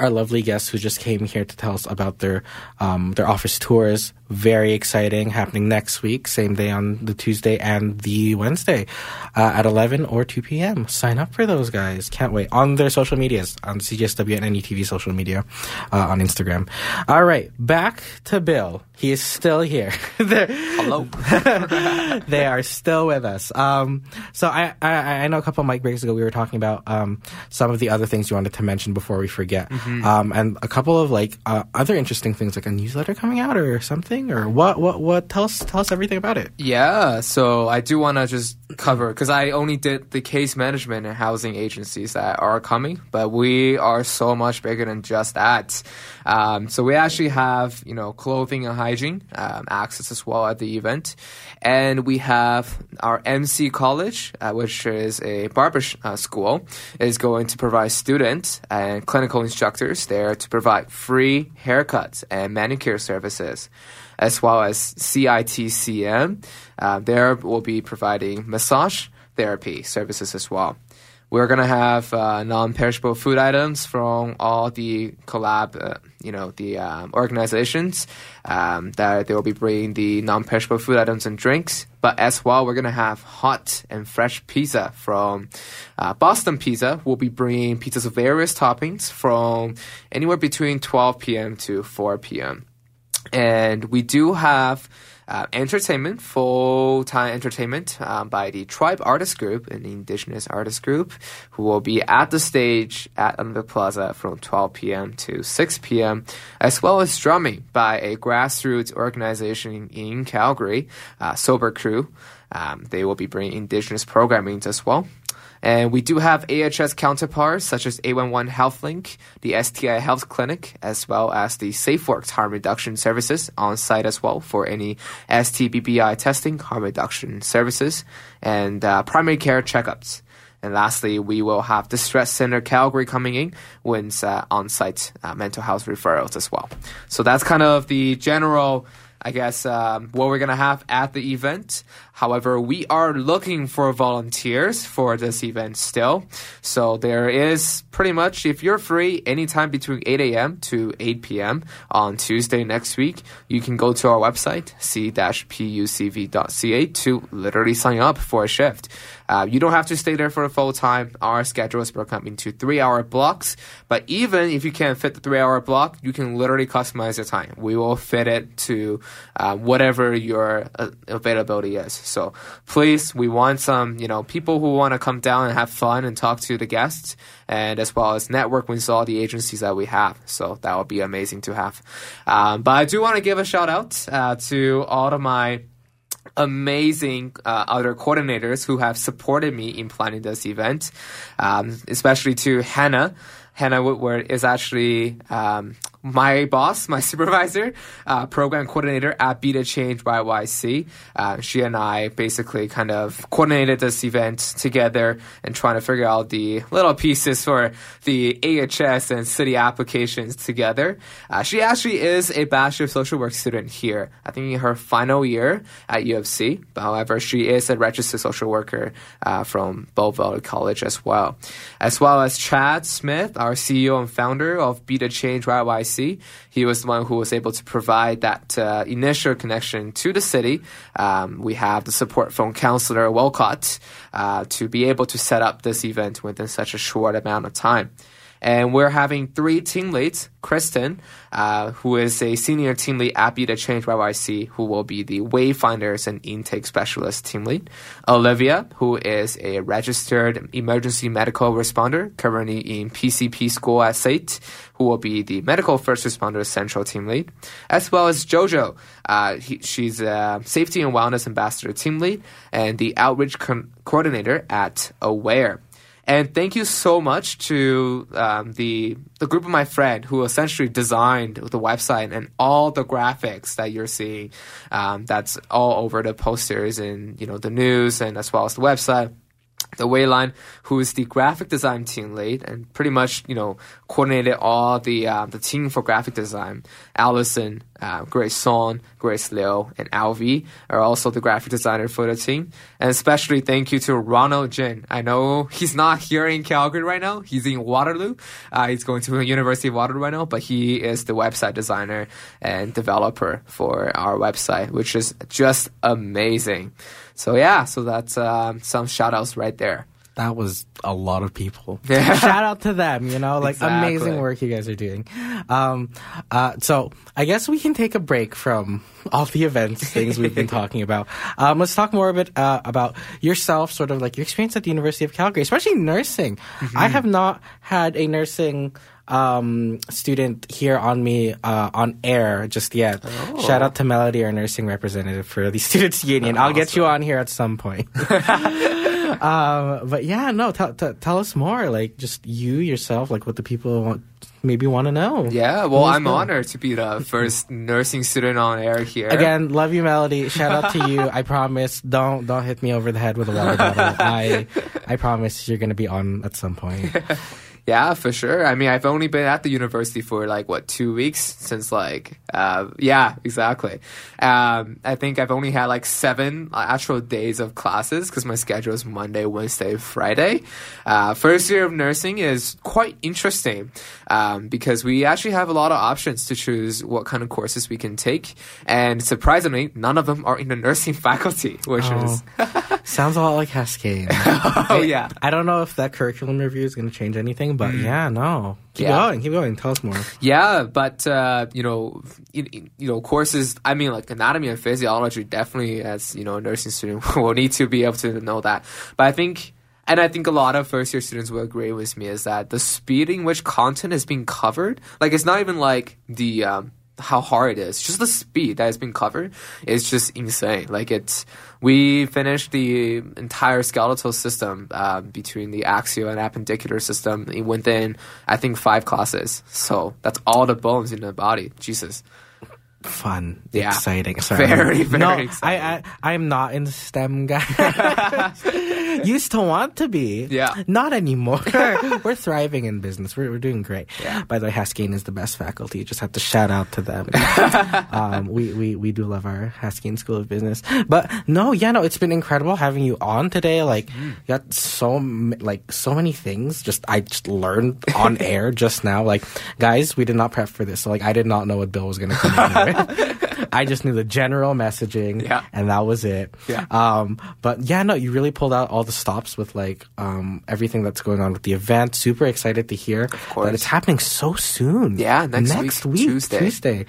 Speaker 3: our lovely guests who just came here to tell us about their um, their office tours. Very exciting, happening next week, same day on the Tuesday and the Wednesday uh, at 11 or 2 p.m. Sign up for those guys. Can't wait. On their social medias, on CJSW and NUTV social media, uh, on Instagram. All right, back to Bill. He is still here. Hello. they are still with us. Um, so I, I, I know a couple of mic breaks ago we were talking about um, some of the other things you wanted to mention before we forget. Um, and a couple of like uh, other interesting things, like a newsletter coming out or something, or what? What? What? Tell us. Tell us everything about it.
Speaker 4: Yeah, so I do want to just cover because I only did the case management and housing agencies that are coming, but we are so much bigger than just that. Um, so we actually have you know clothing and hygiene um, access as well at the event, and we have our MC College, uh, which is a barber sh- uh, school, is going to provide students and clinical instructors there to provide free haircuts and manicure services as well as CITCM. Uh, there will be providing massage therapy services as well. We're gonna have uh, non-perishable food items from all the collab, uh, you know, the um, organizations um, that they will be bringing the non-perishable food items and drinks. But as well, we're gonna have hot and fresh pizza from uh, Boston Pizza. We'll be bringing pizzas of various toppings from anywhere between 12 p.m. to 4 p.m and we do have uh, entertainment, full time entertainment um, by the Tribe Artist Group, an indigenous artist group, who will be at the stage at Olympic Plaza from 12 p.m. to 6 p.m., as well as drumming by a grassroots organization in Calgary, uh, Sober Crew. Um, they will be bringing indigenous programming as well. And we do have AHS counterparts such as 811 HealthLink, the STI Health Clinic, as well as the SafeWorks harm reduction services on site as well for any STBBI testing, harm reduction services, and uh, primary care checkups. And lastly, we will have Distress Center Calgary coming in with uh, on-site uh, mental health referrals as well. So that's kind of the general, I guess, um, what we're gonna have at the event. However, we are looking for volunteers for this event still. So there is pretty much, if you're free anytime between 8 a.m. to 8 p.m. on Tuesday next week, you can go to our website, c-pucv.ca to literally sign up for a shift. Uh, you don't have to stay there for a full time. Our schedule is broken up into three hour blocks. But even if you can't fit the three hour block, you can literally customize your time. We will fit it to uh, whatever your uh, availability is. So please, we want some, you know, people who want to come down and have fun and talk to the guests and as well as network with all the agencies that we have. So that would be amazing to have. Um, but I do want to give a shout out uh, to all of my amazing uh, other coordinators who have supported me in planning this event, um, especially to Hannah. Hannah Woodward is actually um, my boss, my supervisor, uh, program coordinator at Be The Change YYC. Uh, she and I basically kind of coordinated this event together and trying to figure out the little pieces for the AHS and city applications together. Uh, she actually is a Bachelor of Social Work student here. I think in her final year at U of C. However, she is a registered social worker uh, from Bow Valley College as well. As well as Chad Smith, our CEO and founder of Be The Change YYC. He was the one who was able to provide that uh, initial connection to the city. Um, we have the support from Councillor Walcott uh, to be able to set up this event within such a short amount of time. And we're having three team leads. Kristen, uh, who is a senior team lead at Be The Change YYC, who will be the Wayfinders and Intake Specialist team lead. Olivia, who is a registered emergency medical responder, currently in PCP school at SAIT, who will be the Medical First Responder Central team lead. As well as JoJo, uh, he, she's a Safety and Wellness Ambassador team lead and the Outreach co- Coordinator at Aware. And thank you so much to um, the the group of my friend who essentially designed the website and all the graphics that you're seeing. Um, that's all over the posters and you know the news and as well as the website the Wayline, who is the graphic design team lead and pretty much you know coordinated all the uh, the team for graphic design. Allison, uh, Grace Son, Grace Liu, and Alvi are also the graphic designer for the team. And especially thank you to Ronald Jin. I know he's not here in Calgary right now. He's in Waterloo. Uh, he's going to the University of Waterloo right now, but he is the website designer and developer for our website, which is just amazing. So yeah, so that's um, some shout outs right there.
Speaker 3: That was a lot of people.
Speaker 4: Yeah.
Speaker 3: Shout out to them, you know, like
Speaker 4: Exactly.
Speaker 3: amazing work you guys are doing. Um, uh, so I guess we can take a break from all the events, things we've been talking about. Um, let's talk more a bit uh, about yourself, sort of like your experience at the University of Calgary, especially nursing. I have not had a nursing um, student here on me uh, on air just yet. Shout out to Melody, our nursing representative for the Students Union. I'll get you on here at some point. um, but yeah, no, tell t- tell us more. Like just you yourself, like what the people want, maybe want to know.
Speaker 4: Yeah, well,
Speaker 3: Who's
Speaker 4: I'm honored to be the first nursing student on air here.
Speaker 3: Again, love you, Melody. Shout out to you. I promise. Don't don't hit me over the head with a water bottle. I I promise you're gonna be on at some point.
Speaker 4: Yeah, for sure. I mean, I've only been at the university for like what two weeks since like, uh, yeah, exactly. Um, I think I've only had like seven uh, actual days of classes because my schedule is Monday, Wednesday, Friday. Uh, first year of nursing is quite interesting um, because we actually have a lot of options to choose what kind of courses we can take, and surprisingly, none of them are in the nursing faculty, which is
Speaker 3: Sounds a lot like Cascade.
Speaker 4: oh yeah.
Speaker 3: I don't know if that curriculum review is gonna change anything, but yeah, no. Keep
Speaker 4: Yeah.
Speaker 3: going, keep going. Tell us more.
Speaker 4: Yeah, but uh, you know, you, you know, courses. I mean, like anatomy and physiology, definitely, as you know, a nursing student will need to be able to know that. But I think, and I think a lot of first year students will agree with me, is that the speed in which content is being covered, like it's not even like the um, how hard it is, just the speed that has been covered is just insane. Like it's we finished the entire skeletal system uh, between the axial and appendicular system within I think five classes. So that's all the bones in the body. Jesus.
Speaker 3: Fun,
Speaker 4: Yeah.
Speaker 3: exciting. Sorry.
Speaker 4: Very, very
Speaker 3: no,
Speaker 4: exciting.
Speaker 3: I, I, I'm not in STEM guy. Used to want to be.
Speaker 4: Yeah.
Speaker 3: Not anymore. we're thriving in business. We're, we're doing great.
Speaker 4: Yeah.
Speaker 3: By the way, Haskayne is the best faculty. You just have to shout out to them. um, we, we, we do love our Haskayne School of Business. But no, yeah, no, it's been incredible having you on today. Like,
Speaker 4: Mm.
Speaker 3: you got so, like, so many things. Just, I just learned on air just now. Like, guys, we did not prep for this. So, like, I did not know what Bill was going to come in with. I just knew the general messaging,
Speaker 4: Yeah.
Speaker 3: and that was it.
Speaker 4: Yeah.
Speaker 3: Um, but yeah, no, you really pulled out all the stops with like um, everything that's going on with the event. Super excited to hear that it's happening so soon.
Speaker 4: Yeah, next
Speaker 3: next
Speaker 4: week,
Speaker 3: week,
Speaker 4: Tuesday.
Speaker 3: Tuesday.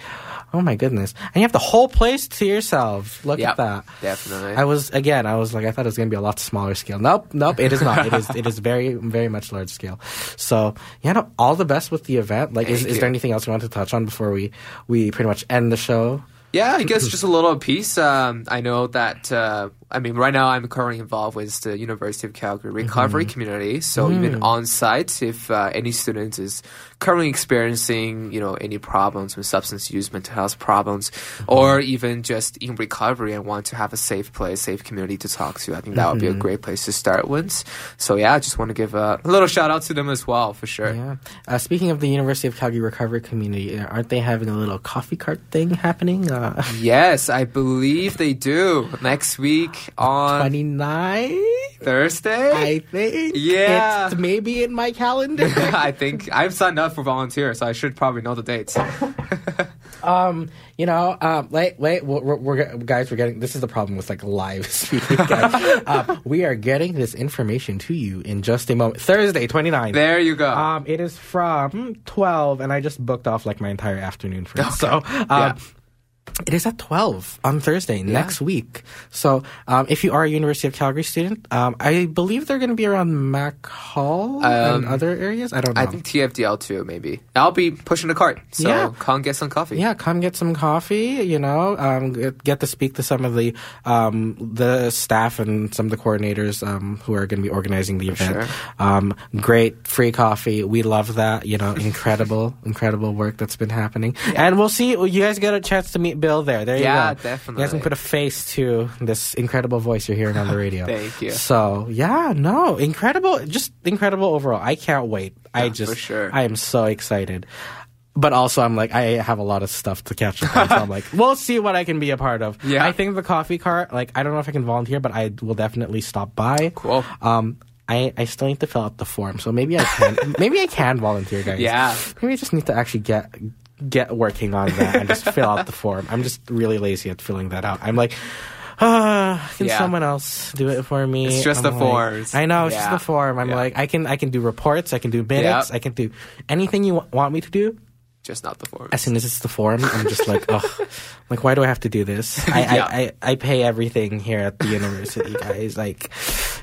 Speaker 3: Oh my goodness! And you have the whole place to yourself. Look
Speaker 4: Yep,
Speaker 3: at that.
Speaker 4: definitely.
Speaker 3: I was again. I was like, I thought it was going to be a lot smaller scale. Nope, nope. It is not. it is. It is very, very much large scale. So yeah, no, all the best with the event. Like, is, is there anything else you want to touch on before we we pretty much end the show?
Speaker 4: Yeah, I guess just a little piece. Um, I know that. Uh, I mean, right now I'm currently involved with the University of Calgary Recovery Community. So even on site, if uh, any student is currently experiencing, you know, any problems with substance use, mental health problems, or even just in recovery and want to have a safe place, safe community to talk to, I think that would be a great place to start with. So yeah, I just want to give a, a little shout out to them as well, for sure.
Speaker 3: Yeah. Uh, speaking of the University of Calgary Recovery Community, uh, aren't they having a little coffee cart thing happening? Uh,
Speaker 4: Yes, I believe they do next week on
Speaker 3: 29,
Speaker 4: Thursday.
Speaker 3: I think.
Speaker 4: Yeah.
Speaker 3: It's maybe in my calendar.
Speaker 4: I think I've signed up for volunteer, so I should probably know the dates.
Speaker 3: um, you know, um, wait, wait, we're, we're, guys, we're getting, this is the problem with like live speaking, uh, we are getting this information to you in just a moment. Thursday, 29.
Speaker 4: There you go.
Speaker 3: Um, it is from 12, and I just booked off like my entire afternoon for it. So, um,
Speaker 4: Yeah.
Speaker 3: It is at 12 on Thursday next week. So, um, if you are a University of Calgary student, um, I believe they're going to be around Mac Hall and other areas. I don't know.
Speaker 4: Um, I think TFDL too, maybe. I'll be pushing a cart, so
Speaker 3: Yeah.
Speaker 4: come get some coffee.
Speaker 3: Yeah, come get some coffee. You know, um, get, get to speak to some of the um, the staff and some of the coordinators um, who are going to be organizing the event.
Speaker 4: sure.
Speaker 3: Um, great free coffee. We love that. You know, incredible, incredible work that's been happening. And we'll see. You guys get a chance to meet Bill there. There you go.
Speaker 4: Yeah,
Speaker 3: go. You guys can put a face to this incredible voice you're hearing on the radio.
Speaker 4: Thank you.
Speaker 3: So yeah, no, incredible, just incredible overall. I can't wait. I just,
Speaker 4: for sure.
Speaker 3: I am so excited. But also, I'm like, I have a lot of stuff to catch up on. so I'm like, we'll see what I can be a part of.
Speaker 4: Yeah.
Speaker 3: I think the coffee cart, like, I don't know if I can volunteer, but I will definitely stop by.
Speaker 4: Cool.
Speaker 3: Um, I, I still need to fill out the form, so maybe I can. maybe I can volunteer, guys.
Speaker 4: Yeah.
Speaker 3: Maybe I just need to actually get get working on that and just fill out the form. I'm just really lazy at filling that out. I'm like. Ah, can
Speaker 4: Yeah.
Speaker 3: someone else do it for me?
Speaker 4: It's just
Speaker 3: I'm
Speaker 4: the
Speaker 3: like-
Speaker 4: forms.
Speaker 3: I know it's just the form. I'm
Speaker 4: Yeah.
Speaker 3: like, I can, I can do reports, I can do minutes,
Speaker 4: Yep.
Speaker 3: I can do anything you wa- want me to do.
Speaker 4: Just not the forms.
Speaker 3: As soon as it's the form, I'm just like, oh, like why do I have to do this? I,
Speaker 4: Yeah.
Speaker 3: I, I, I pay everything here at the university, guys. Like,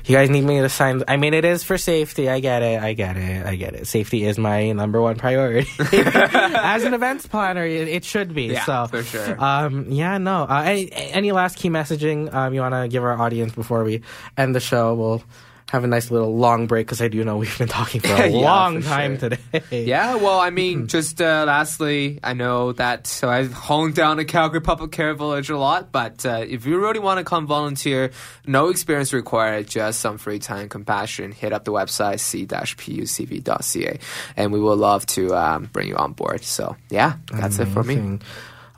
Speaker 3: you guys need me to sign. I mean, it is for safety. I get it. I get it. I get it. Safety is my number one priority as an events planner. It, it should be.
Speaker 4: Yeah,
Speaker 3: so
Speaker 4: for sure.
Speaker 3: Um, yeah, no. Uh, any, any last key messaging um, you want to give our audience before we end the show? We'll have a nice little long break because I do know we've been talking for a
Speaker 4: Yeah,
Speaker 3: long
Speaker 4: for
Speaker 3: time
Speaker 4: sure.
Speaker 3: today.
Speaker 4: Yeah, well, I mean, just uh, lastly, I know that so I've honed down the Calgary Pop Up Care Village a lot, but uh, if you really want to come volunteer, no experience required, just some free time, compassion, hit up the website c-pucv.ca, and we would love to um, bring you on board. So, yeah, that's it for me.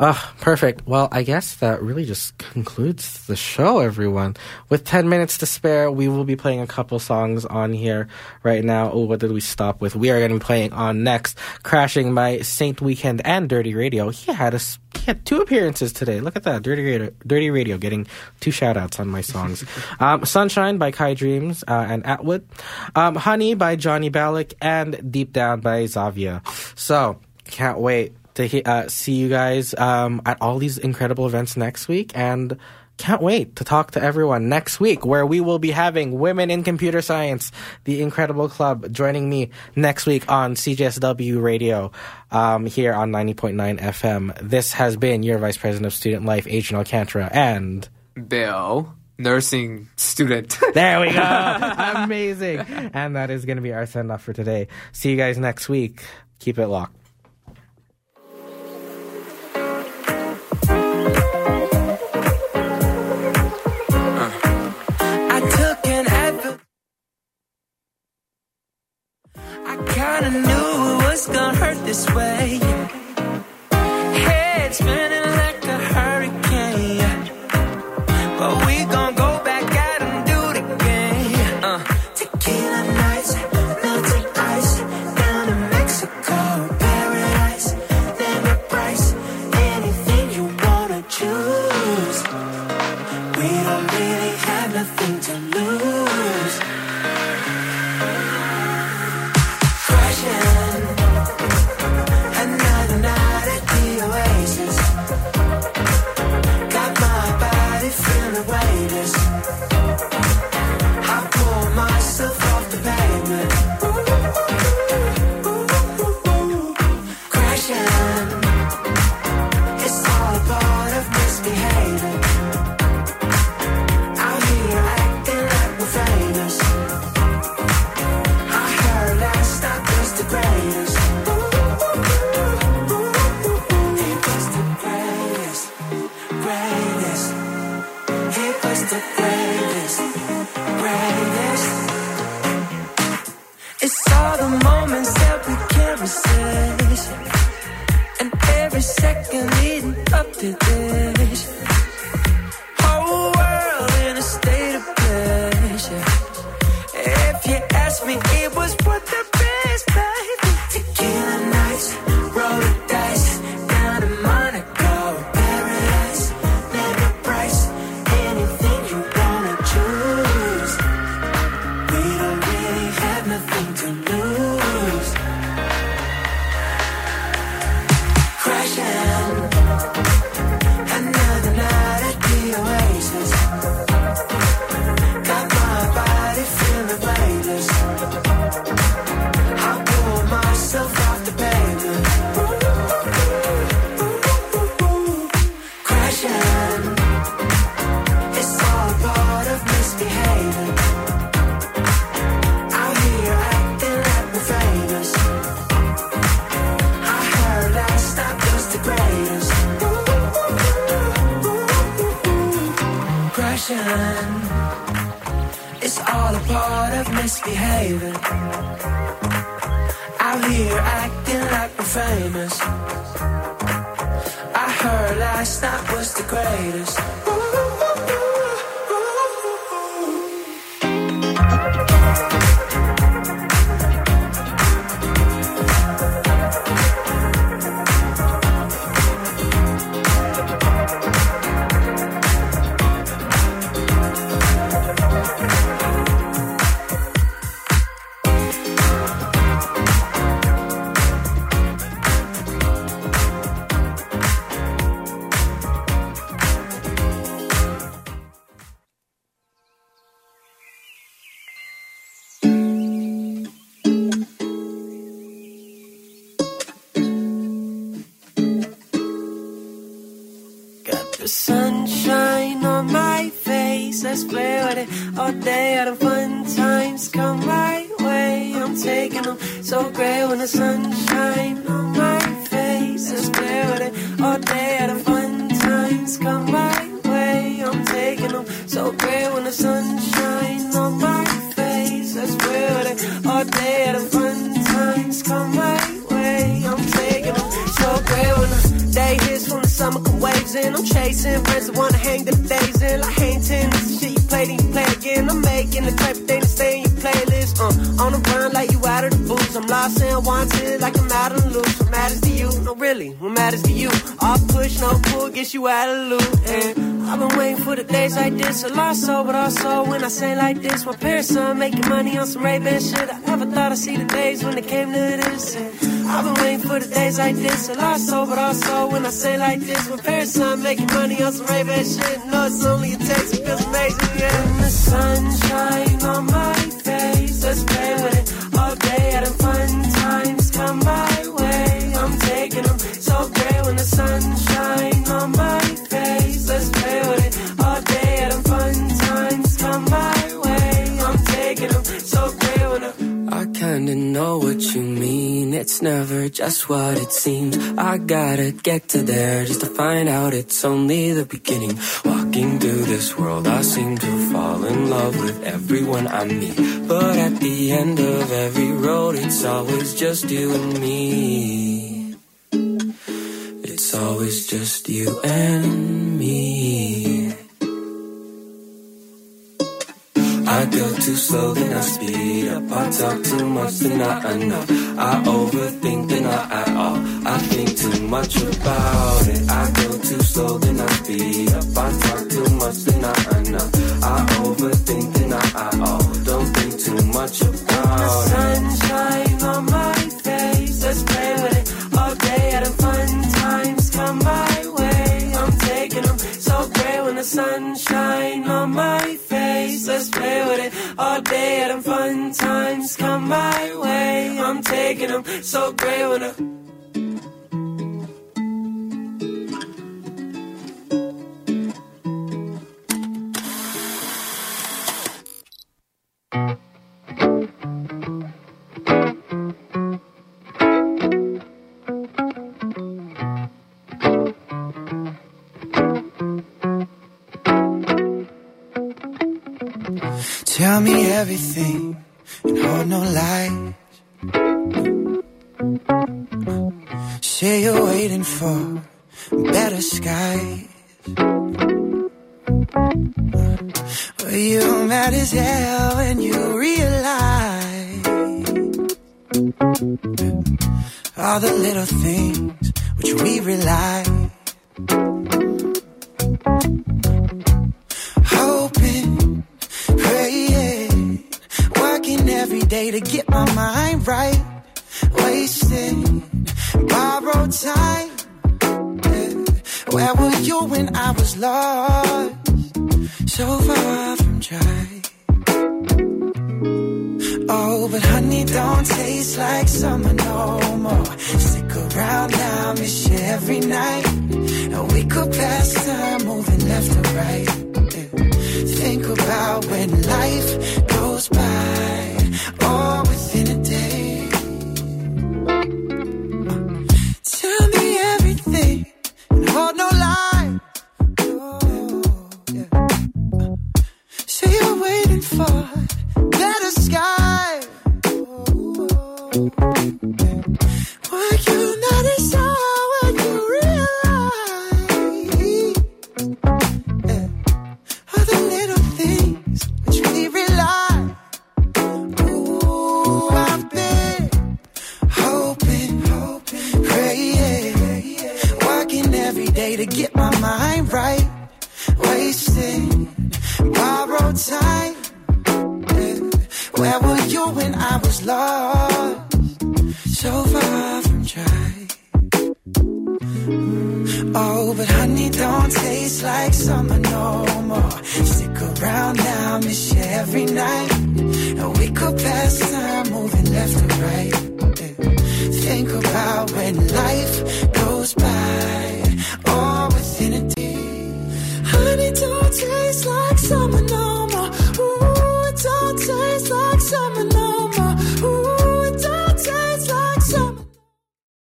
Speaker 3: Ah, perfect. Well, I guess that really just concludes the show, everyone. With 10 minutes to spare, we will be playing a couple songs on here right now. Oh, what did we stop with? We are going to be playing on next, Crashing by Saint Weekend and Dirty Radio. He had a, he had two appearances today. Look at that. Dirty Radio, Dirty Radio getting two shout outs on my songs. um, Sunshine by Kai Dreams uh, and Atwood. Um, Honey by Johnny Ballack and Deep Down by Zavia. So, can't wait to he- uh, see you guys um, at all these incredible events next week and can't wait to talk to everyone next week where we will be having women in computer science the incredible club joining me next week on cjsw radio um, here on 90.9 fm this has been your vice president of student life adrian alcantara and
Speaker 4: Bill, nursing student.
Speaker 3: there we go. Amazing. And that is going to be our send off for today. See you guys next week. Keep it locked
Speaker 1: kinda knew it was gonna hurt this way. Head spinning
Speaker 9: let's play with it all day. All the fun times come my way. I'm taking them so great when the sunshine on my face. Let's play with eh? it all day. All the fun times come my way. I'm taking them so great when the sunshine on my face. Let's play with eh? it all day. All the fun times come my way. I'm taking them so great when the day hits from the summer waves in. I'm chasing friends that wanna hang the days in. Like hang I'm the type of thing to stay in your playlist. Uh, on the run like you out of the booth. I'm lost and wanted like I'm out on the loose. What matters to you? No, really, what matters to you? All push, no pull, gets you out of the loop. And I've been waiting for the days like this. A lost soul, but also when I say like this, my parents son making money on some Ray-Ban shit. I never thought I'd see the days when it came to this. And I've been waiting for the days like this. A lost soul, but also when I say like this, my parents son making money on some Ray-Ban shit. No, it's only a taste, it feels amazing, yeah. And the sunshine on my face, let's play with it all day. Having fun times come my way. I'm taking them so great when the sunshine kinda know what you mean. It's never just what it seems. I gotta get to there just to find out it's only the beginning. Walking through this world, I seem to fall in love with everyone I meet. But at the end of every road, it's always just you and me. It's always just you and me. I go too slow, then I speed up. I talk too much, then not enough. I overthink, then not at all. I think too much about it. I go too slow, then I speed up. I talk too much, then not enough. I overthink, then not at all. Don't think too much about it. Sunshine on my face, let's play with it all day. Having fun times come my way. I'm taking them so great when the sunshine Let's play with it all day. Having fun times come my way. I'm taking them so great when the
Speaker 1: Tell me everything and hold no lies. Say you're waiting for better skies. Well, you're mad as hell when you realize all the little things which we rely. Day to get my mind right, wasting borrowed time. Yeah. Where were you when I was lost? So far from dry. Oh, but honey, don't taste like summer no more. Stick around now, miss you every night. And we could pass time moving left and right. Yeah. Think about when life goes by, Thank you.